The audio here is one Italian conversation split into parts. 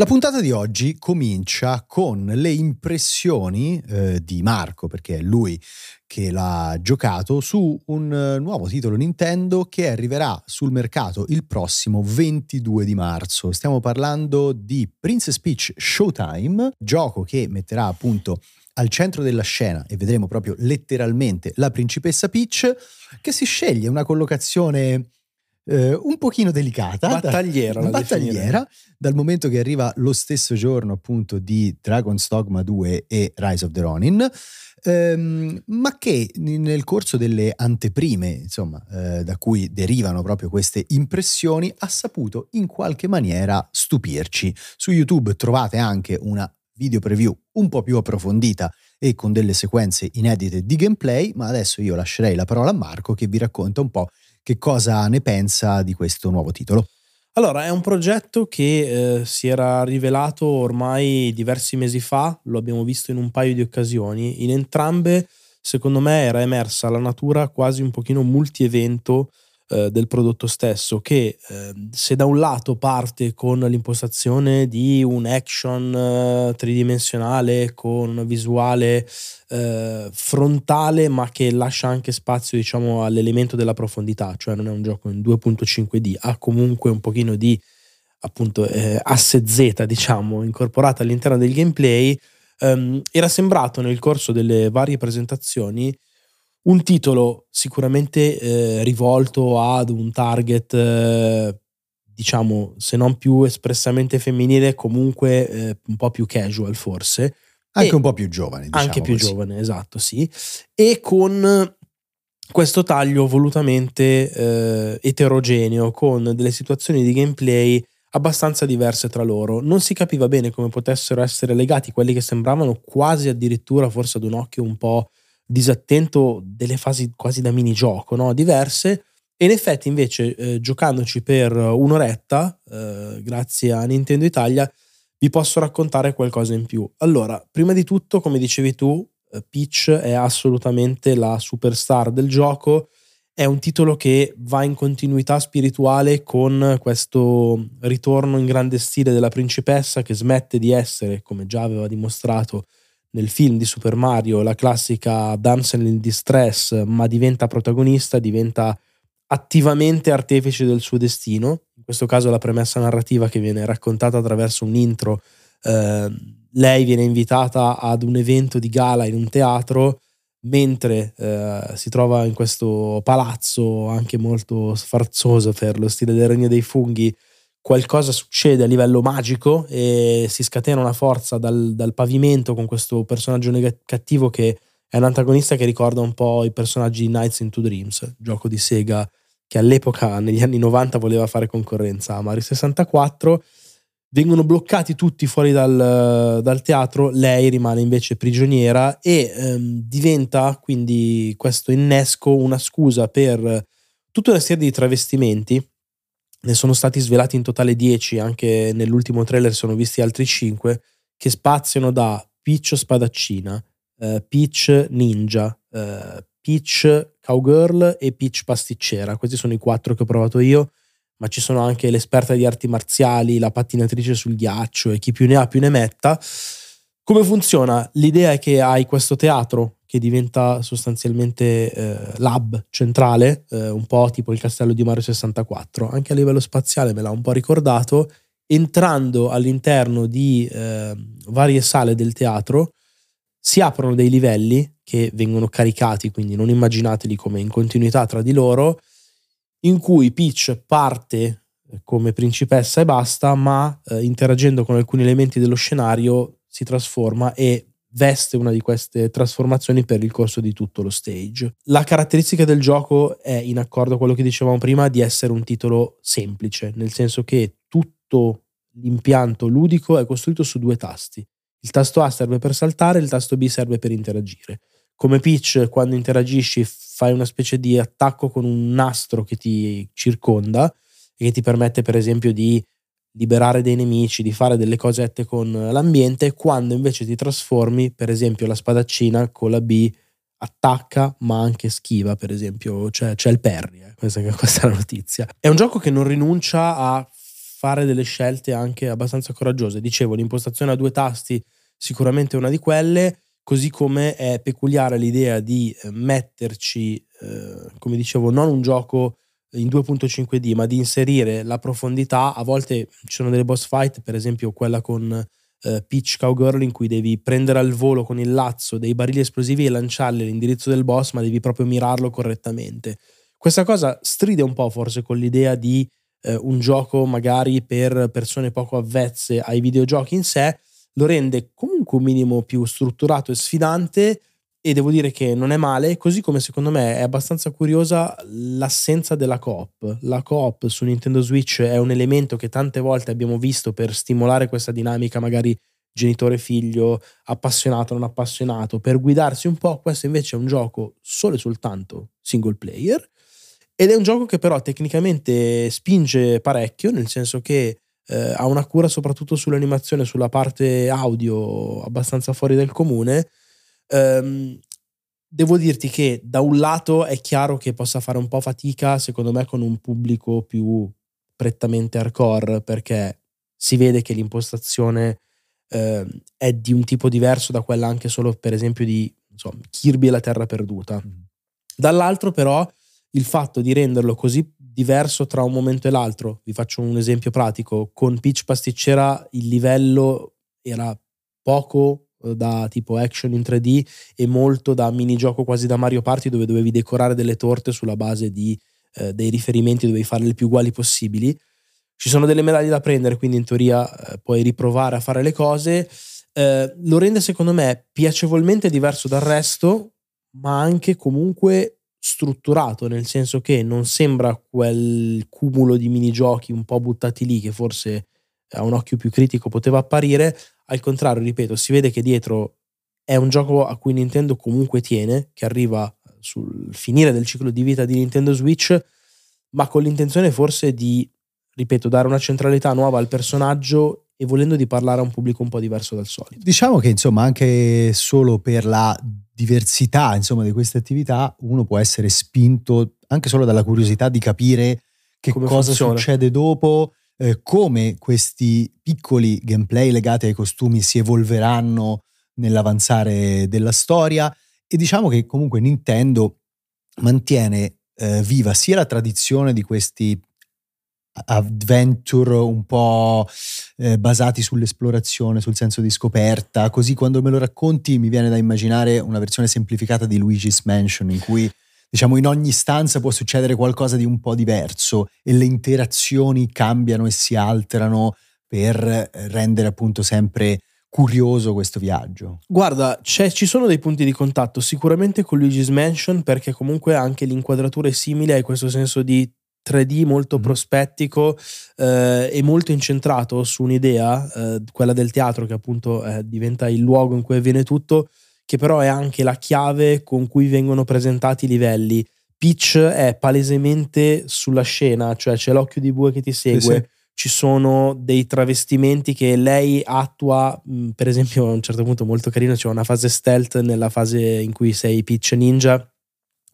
La puntata di oggi comincia con le impressioni eh, di Marco, perché è lui che l'ha giocato, su un uh, nuovo titolo Nintendo che arriverà sul mercato il prossimo 22 di marzo. Stiamo parlando di Princess Peach Showtime, gioco che metterà appunto al centro della scena, e vedremo proprio letteralmente la principessa Peach, che si sceglie una collocazione eh, un pochino delicata. Battagliera. Da, battagliera, dal momento che arriva lo stesso giorno appunto di Dragon's Dogma 2 e Rise of the Ronin. Ehm, ma che nel corso delle anteprime, insomma, eh, da cui derivano proprio queste impressioni, ha saputo in qualche maniera stupirci. Su YouTube trovate anche una video preview un po' più approfondita e con delle sequenze inedite di gameplay, ma adesso io lascerei la parola a Marco che vi racconta un po' che cosa ne pensa di questo nuovo titolo. Allora, è un progetto che eh, si era rivelato ormai diversi mesi fa, lo abbiamo visto in un paio di occasioni. In entrambe, secondo me, era emersa la natura quasi un pochino multi-evento eh, del prodotto stesso che eh, se da un lato parte con l'impostazione di un action eh, tridimensionale con una visuale eh, frontale ma che lascia anche spazio diciamo all'elemento della profondità cioè non è un gioco in 2.5D ha comunque un pochino di appunto eh, asse Z diciamo incorporata all'interno del gameplay ehm, era sembrato nel corso delle varie presentazioni un titolo sicuramente eh, rivolto ad un target, eh, diciamo, se non più espressamente femminile, comunque eh, un po' più casual forse. Anche e un po' più giovane. Diciamo anche più così. giovane, esatto, sì. E con questo taglio volutamente eh, eterogeneo, con delle situazioni di gameplay abbastanza diverse tra loro. Non si capiva bene come potessero essere legati quelli che sembravano quasi addirittura forse ad un occhio un po' disattento delle fasi quasi da minigioco, no? diverse. E in effetti invece eh, giocandoci per un'oretta, eh, grazie a Nintendo Italia, vi posso raccontare qualcosa in più. Allora, prima di tutto, come dicevi tu, eh, Peach è assolutamente la superstar del gioco, è un titolo che va in continuità spirituale con questo ritorno in grande stile della principessa che smette di essere, come già aveva dimostrato, nel film di Super Mario la classica damsel in distress, ma diventa protagonista, diventa attivamente artefice del suo destino. In questo caso la premessa narrativa che viene raccontata attraverso un intro. Eh, lei viene invitata ad un evento di gala in un teatro mentre eh, si trova in questo palazzo anche molto sfarzoso per lo stile del regno dei funghi qualcosa succede a livello magico e si scatena una forza dal, dal pavimento con questo personaggio neg- cattivo che è un antagonista che ricorda un po' i personaggi di Nights into Dreams, gioco di Sega che all'epoca negli anni 90 voleva fare concorrenza a Mario 64. Vengono bloccati tutti fuori dal, dal teatro, lei rimane invece prigioniera e ehm, diventa quindi questo innesco una scusa per tutta una serie di travestimenti ne sono stati svelati in totale 10, anche nell'ultimo trailer sono visti altri 5, che spaziano da Peach spadaccina, eh, Peach ninja, eh, Peach cowgirl e Peach pasticcera. Questi sono i quattro che ho provato io, ma ci sono anche l'esperta di arti marziali, la pattinatrice sul ghiaccio e chi più ne ha più ne metta. Come funziona? L'idea è che hai questo teatro che diventa sostanzialmente eh, l'hub centrale, eh, un po' tipo il castello di Mario 64. Anche a livello spaziale me l'ha un po' ricordato. Entrando all'interno di eh, varie sale del teatro, si aprono dei livelli che vengono caricati, quindi non immaginateli come in continuità tra di loro, in cui Peach parte eh, come principessa e basta, ma eh, interagendo con alcuni elementi dello scenario si trasforma e veste una di queste trasformazioni per il corso di tutto lo stage. La caratteristica del gioco è, in accordo con quello che dicevamo prima, di essere un titolo semplice, nel senso che tutto l'impianto ludico è costruito su due tasti. Il tasto A serve per saltare, il tasto B serve per interagire. Come Peach, quando interagisci, fai una specie di attacco con un nastro che ti circonda e che ti permette, per esempio, di liberare dei nemici, di fare delle cosette con l'ambiente, quando invece ti trasformi, per esempio la spadaccina con la B attacca ma anche schiva, per esempio, cioè, c'è il parry, eh. questa, questa, è la notizia. È un gioco che non rinuncia a fare delle scelte anche abbastanza coraggiose. Dicevo, l'impostazione a due tasti sicuramente è una di quelle, così come è peculiare l'idea di eh, metterci, eh, come dicevo, non un gioco in 2.5D, ma di inserire la profondità. A volte ci sono delle boss fight, per esempio quella con eh, Peach Cowgirl, in cui devi prendere al volo con il lazzo dei barili esplosivi e lanciarli all'indirizzo del boss, ma devi proprio mirarlo correttamente. Questa cosa stride un po' forse con l'idea di eh, un gioco magari per persone poco avvezze ai videogiochi in sé, lo rende comunque un minimo più strutturato e sfidante e devo dire che non è male, così come secondo me è abbastanza curiosa l'assenza della coop. La coop su Nintendo Switch è un elemento che tante volte abbiamo visto per stimolare questa dinamica magari genitore-figlio, appassionato, non appassionato, per guidarsi un po', questo invece è un gioco solo e soltanto single player ed è un gioco che però tecnicamente spinge parecchio, nel senso che eh, ha una cura soprattutto sull'animazione, sulla parte audio abbastanza fuori del comune Um, devo dirti che da un lato è chiaro che possa fare un po' fatica, secondo me, con un pubblico più prettamente hardcore, perché si vede che l'impostazione eh, è di un tipo diverso da quella anche solo, per esempio, di insomma, Kirby e la Terra Perduta. Mm. Dall'altro, però, il fatto di renderlo così diverso tra un momento e l'altro, vi faccio un esempio pratico, con Peach Pasticcera il livello era poco da tipo action in 3D e molto da minigioco quasi da Mario Party dove dovevi decorare delle torte sulla base di, eh, dei riferimenti, dovevi farle il più uguali possibili. Ci sono delle medaglie da prendere, quindi in teoria eh, puoi riprovare a fare le cose. Eh, lo rende secondo me piacevolmente diverso dal resto, ma anche comunque strutturato, nel senso che non sembra quel cumulo di minigiochi un po' buttati lì che forse a un occhio più critico poteva apparire, al contrario, ripeto, si vede che dietro è un gioco a cui Nintendo comunque tiene, che arriva sul finire del ciclo di vita di Nintendo Switch, ma con l'intenzione forse di, ripeto, dare una centralità nuova al personaggio e volendo di parlare a un pubblico un po' diverso dal solito. Diciamo che insomma anche solo per la diversità insomma, di queste attività uno può essere spinto anche solo dalla curiosità di capire che Come cosa funziona. succede dopo, eh, come questi piccoli gameplay legati ai costumi si evolveranno nell'avanzare della storia. E diciamo che comunque Nintendo mantiene eh, viva sia la tradizione di questi adventure un po' eh, basati sull'esplorazione, sul senso di scoperta, così quando me lo racconti mi viene da immaginare una versione semplificata di Luigi's Mansion in cui diciamo in ogni stanza può succedere qualcosa di un po' diverso e le interazioni cambiano e si alterano per eh, rendere appunto sempre curioso questo viaggio. Guarda, ci sono dei punti di contatto sicuramente con Luigi's Mansion perché comunque anche l'inquadratura è simile a questo senso di 3D molto mm. prospettico eh, e molto incentrato su un'idea, eh, quella del teatro che appunto eh, diventa il luogo in cui avviene tutto, che però è anche la chiave con cui vengono presentati i livelli. Peach è palesemente sulla scena, cioè c'è l'occhio di bue che ti segue. Sì, sì. Ci sono dei travestimenti che lei attua, mm, per esempio a un certo punto molto carino, c'è una fase stealth nella fase in cui sei Peach Ninja,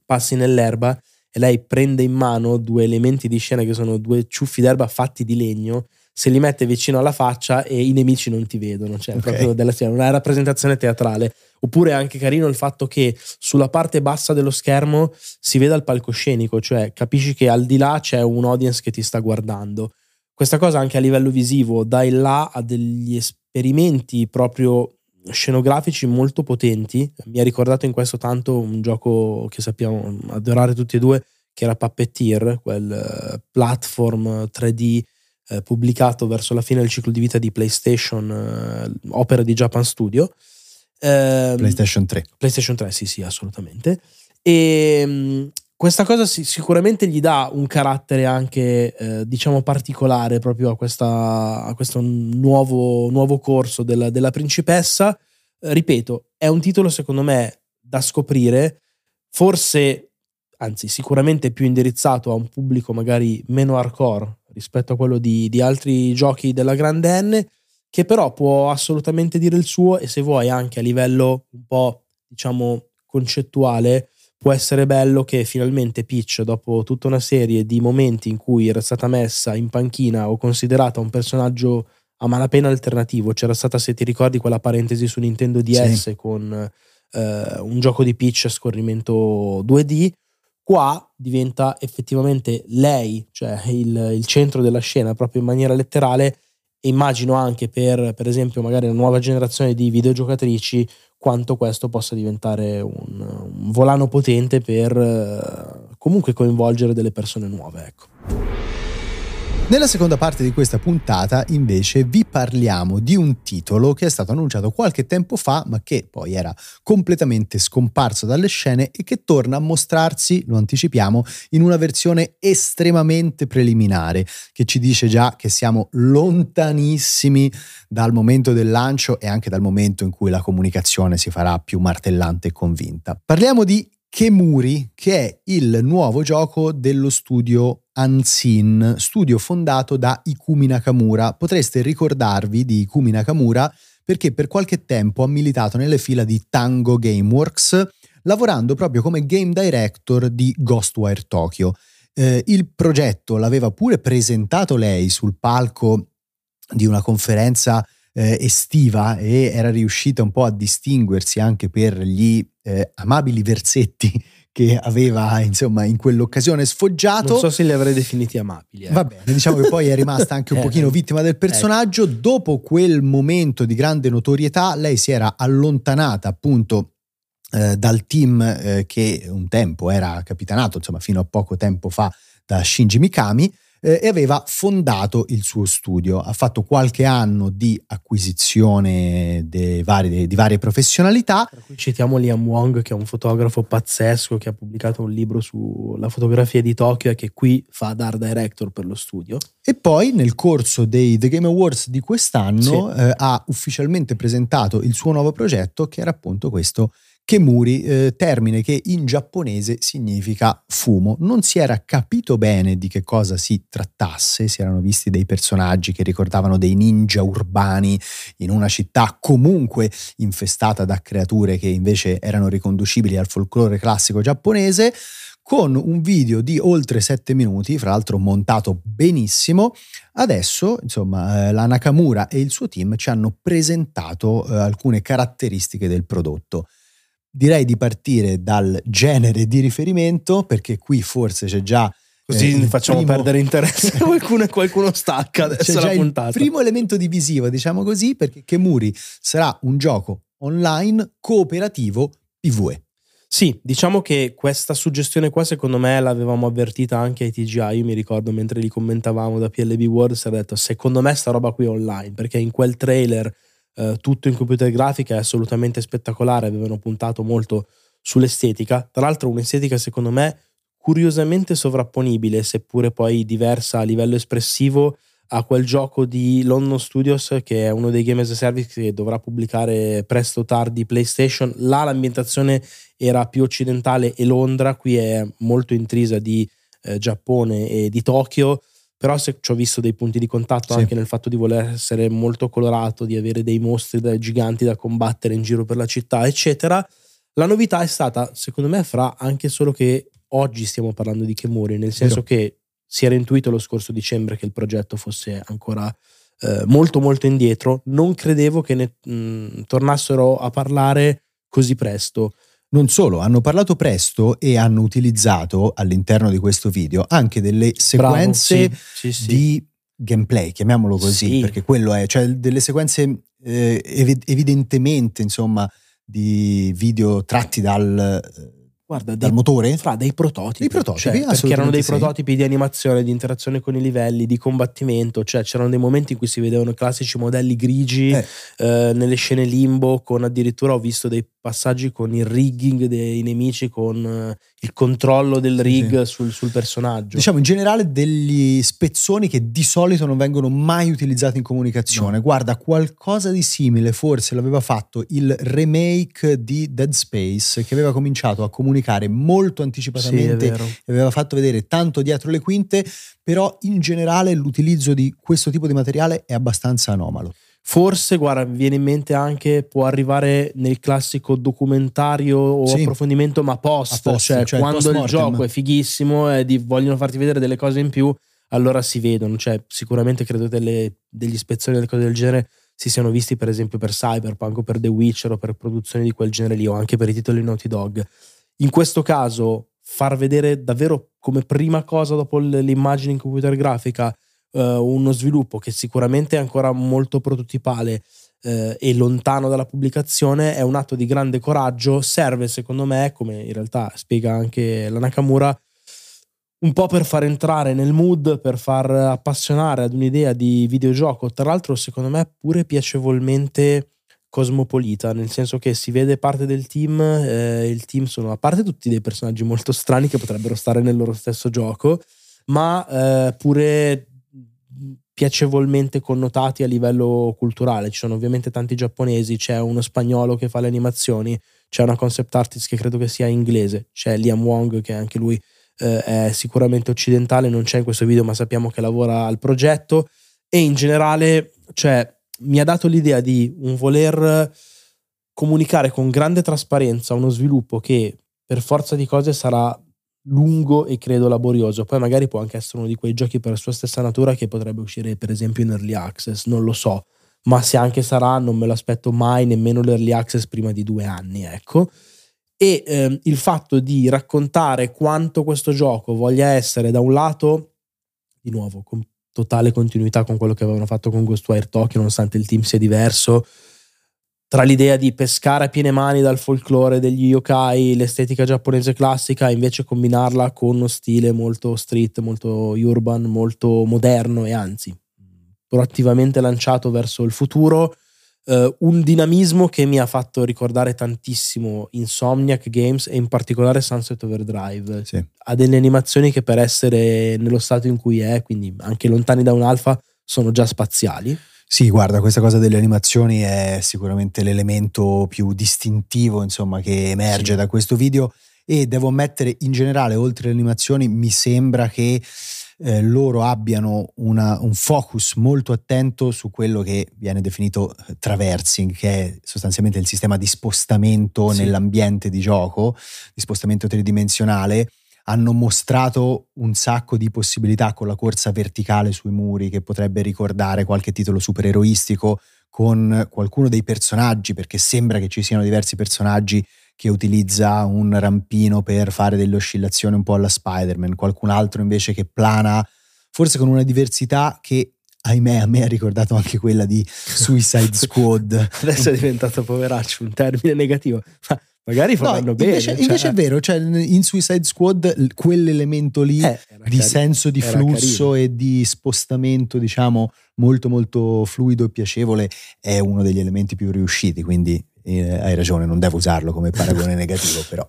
passi nell'erba e lei prende in mano due elementi di scena che sono due ciuffi d'erba fatti di legno se li mette vicino alla faccia e i nemici non ti vedono, cioè okay. proprio della, cioè, una rappresentazione teatrale. Oppure è anche carino il fatto che sulla parte bassa dello schermo si veda il palcoscenico, cioè capisci che al di là c'è un audience che ti sta guardando. Questa cosa anche a livello visivo dà il là a degli esperimenti proprio scenografici molto potenti. Mi ha ricordato in questo tanto un gioco che sappiamo adorare tutti e due, che era Puppeteer, quel eh, platform 3D eh, pubblicato verso la fine del ciclo di vita di PlayStation, eh, opera di Japan Studio. Eh, PlayStation 3. PlayStation 3, sì, sì, assolutamente. E ehm, questa cosa sicuramente gli dà un carattere anche, eh, diciamo, particolare proprio a, questa, a questo nuovo, nuovo corso della, della principessa. Eh, ripeto, è un titolo secondo me da scoprire, forse anzi sicuramente più indirizzato a un pubblico magari meno hardcore rispetto a quello di, di altri giochi della grande N, che però può assolutamente dire il suo e se vuoi anche a livello un po' diciamo concettuale può essere bello che finalmente Peach dopo tutta una serie di momenti in cui era stata messa in panchina o considerata un personaggio a malapena alternativo c'era stata se ti ricordi quella parentesi su Nintendo DS sì. con eh, un gioco di Peach a scorrimento 2D Qua diventa effettivamente lei, cioè il, il centro della scena, proprio in maniera letterale, e immagino anche per, per esempio, magari una nuova generazione di videogiocatrici quanto questo possa diventare un, un volano potente per eh, comunque coinvolgere delle persone nuove. Ecco. Nella seconda parte di questa puntata invece vi parliamo di un titolo che è stato annunciato qualche tempo fa ma che poi era completamente scomparso dalle scene e che torna a mostrarsi, lo anticipiamo, in una versione estremamente preliminare che ci dice già che siamo lontanissimi dal momento del lancio e anche dal momento in cui la comunicazione si farà più martellante e convinta. Parliamo di Kemuri, che è il nuovo gioco dello studio Unseen, studio fondato da Ikumi Nakamura. Potreste ricordarvi di Ikumi Nakamura perché per qualche tempo ha militato nelle fila di Tango Gameworks, lavorando proprio come game director di Ghostwire Tokyo. Eh, il progetto l'aveva pure presentato lei sul palco di una conferenza eh, estiva e era riuscita un po' a distinguersi anche per gli eh, amabili versetti che aveva insomma in quell'occasione sfoggiato. Non so se li avrei definiti amabili. Ecco. Va bene, diciamo che poi è rimasta anche un eh, pochino vittima del personaggio. Ecco. Dopo quel momento di grande notorietà, lei si era allontanata appunto eh, dal team eh, che un tempo era capitanato, insomma fino a poco tempo fa da Shinji Mikami eh, e aveva fondato il suo studio. Ha fatto qualche anno di acquisizione vari, di varie professionalità. Per cui citiamo Liam Wong, che è un fotografo pazzesco che ha pubblicato un libro sulla fotografia di Tokyo e che qui fa da art director per lo studio. E poi nel corso dei The Game Awards di quest'anno sì. eh, ha ufficialmente presentato il suo nuovo progetto, che era appunto questo Kemuri, eh, termine che in giapponese significa fumo. Non si era capito bene di che cosa si trattasse, si erano visti dei personaggi che ricordavano dei ninja urbani in una città comunque infestata da creature che invece erano riconducibili al folklore classico giapponese con un video di oltre 7 minuti, fra l'altro montato benissimo. Adesso, insomma, eh, la Nakamura e il suo team ci hanno presentato eh, alcune caratteristiche del prodotto direi di partire dal genere di riferimento, perché qui forse c'è già Così eh, facciamo primo... perdere interesse qualcuno e qualcuno stacca adesso C'è la puntata. Il primo elemento divisivo, diciamo così, perché Kemuri sarà un gioco online cooperativo PvE. Sì, diciamo che questa suggestione qua secondo me l'avevamo avvertita anche ai TGI, io mi ricordo mentre li commentavamo da PLB World, si era detto secondo me sta roba qui è online, perché in quel trailer eh, tutto in computer grafica è assolutamente spettacolare, avevano puntato molto sull'estetica, tra l'altro un'estetica secondo me curiosamente sovrapponibile, seppure poi diversa a livello espressivo a quel gioco di London Studios che è uno dei game as a service che dovrà pubblicare presto o tardi PlayStation. Là l'ambientazione era più occidentale e Londra, qui è molto intrisa di eh, Giappone e di Tokyo però se ci ho visto dei punti di contatto sì. anche nel fatto di voler essere molto colorato, di avere dei mostri da, giganti da combattere in giro per la città, eccetera. La novità è stata, secondo me, fra anche solo che oggi stiamo parlando di Kemuri, nel senso Vero. che si era intuito lo scorso dicembre che il progetto fosse ancora eh, molto molto indietro, non credevo che ne mh, tornassero a parlare così presto. Non solo, hanno parlato presto e hanno utilizzato all'interno di questo video anche delle sequenze Bravo, sì, sì, di gameplay, chiamiamolo così, perché quello è, cioè delle sequenze eh, ev- evidentemente, insomma, di video tratti dal, Guarda, dal motore? Fra dei prototipi. Dei prototipi, cioè, perché erano dei sì. prototipi di animazione, di interazione con i livelli, di combattimento. Cioè, c'erano dei momenti in cui si vedevano i classici modelli grigi Eh. eh, nelle scene limbo, con addirittura ho visto dei passaggi con il rigging dei nemici, con eh, il controllo del Sì, rig sul, sul personaggio. Diciamo in generale degli spezzoni che di solito non vengono mai utilizzati in comunicazione. No. Guarda, qualcosa di simile forse l'aveva fatto il remake di Dead Space che aveva cominciato a comunicare molto sì, è anticipatamente e aveva fatto vedere tanto dietro le quinte, però in generale l'utilizzo di questo tipo di materiale è abbastanza anomalo. Forse, guarda, mi viene in mente anche, può arrivare nel classico documentario o Sì. approfondimento, ma post, post, cioè, cioè quando il gioco è fighissimo e di- vogliono farti vedere delle cose in più, allora si vedono. Cioè, sicuramente credo delle, degli spezzoni delle cose del genere si siano visti, per esempio, per Cyberpunk o per The Witcher o per produzioni di quel genere lì, o anche per i titoli Naughty Dog. In questo caso, far vedere davvero come prima cosa dopo l'immagine in computer grafica eh, uno sviluppo che sicuramente è ancora molto prototipale eh, e lontano dalla pubblicazione è un atto di grande coraggio. Serve, secondo me, come in realtà spiega anche la Nakamura, un po' per far entrare nel mood, per far appassionare ad un'idea di videogioco. Tra l'altro, secondo me, pure piacevolmente cosmopolita, nel senso che si vede parte del team, eh, il team sono a parte tutti dei personaggi molto strani che potrebbero stare nel loro stesso gioco, ma eh, pure piacevolmente connotati a livello culturale. Ci sono ovviamente tanti giapponesi, c'è uno spagnolo che fa le animazioni, c'è una concept artist che credo che sia inglese, c'è Liam Wong che anche lui eh, è sicuramente occidentale, non c'è in questo video ma sappiamo che lavora al progetto e in generale cioè, mi ha dato l'idea di un voler comunicare con grande trasparenza uno sviluppo che per forza di cose sarà lungo e credo laborioso. Poi magari può anche essere uno di quei giochi per sua stessa natura che potrebbe uscire per esempio in early access, non lo so. Ma se anche sarà, non me lo aspetto mai, nemmeno l'early access prima di due anni, ecco. E ehm, il fatto di raccontare quanto questo gioco voglia essere da un lato, di nuovo, con totale continuità con quello che avevano fatto con Ghostwire Tokyo, nonostante il team sia diverso, tra l'idea di pescare a piene mani dal folklore degli yokai, l'estetica giapponese classica, invece combinarla con uno stile molto street, molto urban, molto moderno e anzi proattivamente lanciato verso il futuro. Eh, un dinamismo che mi ha fatto ricordare tantissimo Insomniac Games e in particolare Sunset Overdrive. Sì. Ha delle animazioni che per essere nello stato in cui è, quindi anche lontani da un alfa, sono già spaziali. Sì, guarda, questa cosa delle animazioni è sicuramente l'elemento più distintivo, insomma, che emerge Sì. da questo video e devo ammettere in generale, oltre alle animazioni, mi sembra che eh, loro abbiano una- un focus molto attento su quello che viene definito eh, traversing, che è sostanzialmente il sistema di spostamento Sì. nell'ambiente di gioco, di spostamento tridimensionale. Hanno mostrato un sacco di possibilità con la corsa verticale sui muri che potrebbe ricordare qualche titolo supereroistico con qualcuno dei personaggi, perché sembra che ci siano diversi personaggi che utilizza un rampino per fare delle oscillazioni un po' alla Spider-Man, qualcun altro invece che plana, forse con una diversità che ahimè a me ha ricordato anche quella di Suicide Squad. Adesso è diventato poveraccio, un termine negativo. Ma magari faranno No, bene. invece, cioè- invece è vero, cioè in Suicide Squad quell'elemento lì Eh, di cari- senso di flusso carino. e di spostamento, diciamo, molto molto fluido e piacevole è uno degli elementi più riusciti, quindi eh, hai ragione, non devo usarlo come paragone negativo, però.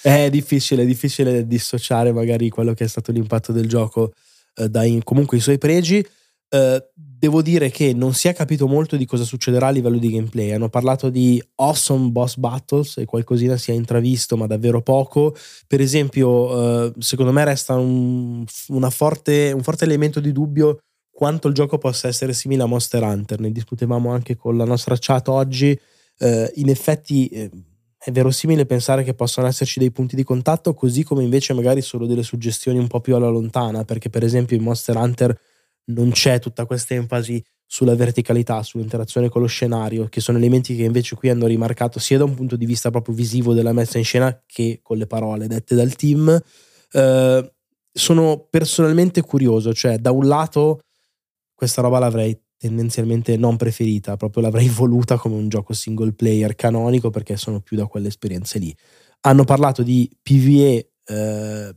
È difficile, è difficile dissociare magari quello che è stato l'impatto del gioco eh, dai comunque i suoi pregi. Eh, devo dire che non si è capito molto di cosa succederà a livello di gameplay. Hanno parlato di awesome boss battles e qualcosina si è intravisto, ma davvero poco. Per esempio, eh, secondo me resta un, una forte, un forte elemento di dubbio quanto il gioco possa essere simile a Monster Hunter. Ne discutevamo anche con la nostra chat oggi. Eh, in effetti eh, è verosimile pensare che possano esserci dei punti di contatto, così come invece magari solo delle suggestioni un po' più alla lontana, perché per esempio in Monster Hunter non c'è tutta questa enfasi sulla verticalità, sull'interazione con lo scenario, che sono elementi che invece qui hanno rimarcato sia da un punto di vista proprio visivo della messa in scena che con le parole dette dal team. Eh, sono personalmente curioso, cioè da un lato questa roba l'avrei tendenzialmente non preferita, proprio l'avrei voluta come un gioco single player canonico perché sono più da quelle esperienze lì. Hanno parlato di PvE eh,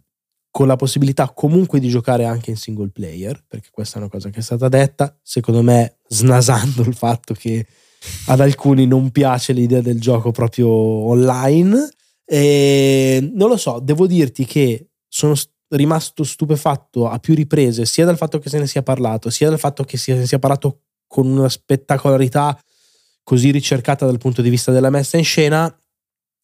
con la possibilità comunque di giocare anche in single player, perché questa è una cosa che è stata detta, secondo me snasando il fatto che ad alcuni non piace l'idea del gioco proprio online. E non lo so, devo dirti che sono rimasto stupefatto a più riprese, sia dal fatto che se ne sia parlato, sia dal fatto che se ne sia parlato con una spettacolarità così ricercata dal punto di vista della messa in scena,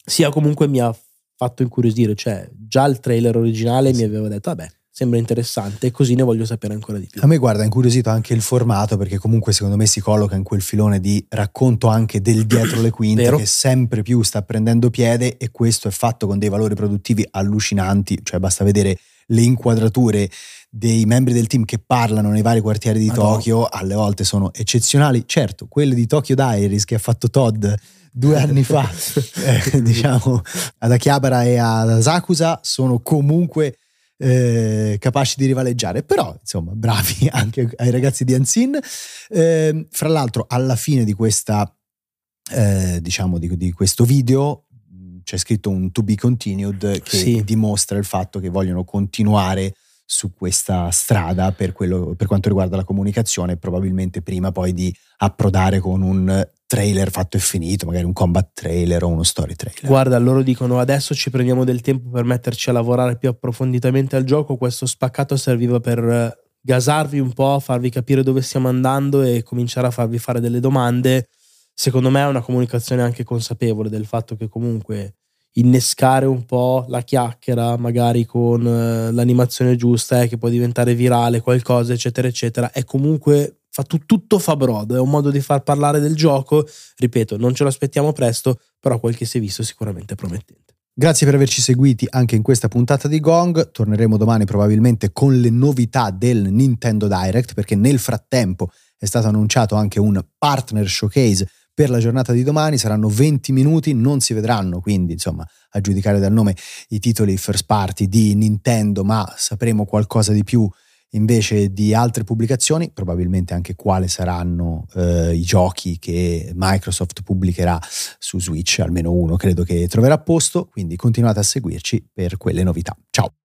sia comunque mi ha fatto incuriosire. Cioè, già il trailer originale mi aveva detto, vabbè, sembra interessante e così ne voglio sapere ancora di più. A me guarda, è incuriosito anche il formato perché comunque secondo me si colloca in quel filone di racconto anche del dietro le quinte che sempre più sta prendendo piede e questo è fatto con dei valori produttivi allucinanti, cioè basta vedere le inquadrature dei membri del team che parlano nei vari quartieri di Madonna. Tokyo alle volte sono eccezionali. Certo, quelle di Tokyo Diaries che ha fatto Todd due anni fa, eh, diciamo, ad Akihabara e ad Asakusa sono comunque eh, capaci di rivaleggiare. Però, insomma, bravi anche ai ragazzi di Anzin. Eh, fra l'altro, alla fine di questa, eh, diciamo, di, di, questo video c'è scritto un to be continued che sì. dimostra il fatto che vogliono continuare su questa strada per, quello, per quanto riguarda la comunicazione, probabilmente prima poi di approdare con un trailer fatto e finito, magari un combat trailer o uno story trailer. Guarda, loro dicono adesso ci prendiamo del tempo per metterci a lavorare più approfonditamente al gioco, questo spaccato serviva per eh, gasarvi un po', farvi capire dove stiamo andando e cominciare a farvi fare delle domande. Secondo me è una comunicazione anche consapevole del fatto che comunque innescare un po' la chiacchiera, magari con eh, l'animazione giusta, eh, che può diventare virale, qualcosa, eccetera, eccetera, è comunque fa tu, tutto fa brodo, è un modo di far parlare del gioco. Ripeto, non ce lo aspettiamo presto, però quel che si è visto sicuramente è promettente. Grazie per averci seguiti anche in questa puntata di Gong. Torneremo domani probabilmente con le novità del Nintendo Direct, perché nel frattempo è stato annunciato anche un partner showcase per la giornata di domani. Saranno 20 minuti, non si vedranno quindi, insomma, a giudicare dal nome i titoli first party di Nintendo, ma sapremo qualcosa di più invece di altre pubblicazioni, probabilmente anche quali saranno eh, i giochi che Microsoft pubblicherà su Switch, almeno uno credo che troverà posto, quindi continuate a seguirci per quelle novità. Ciao!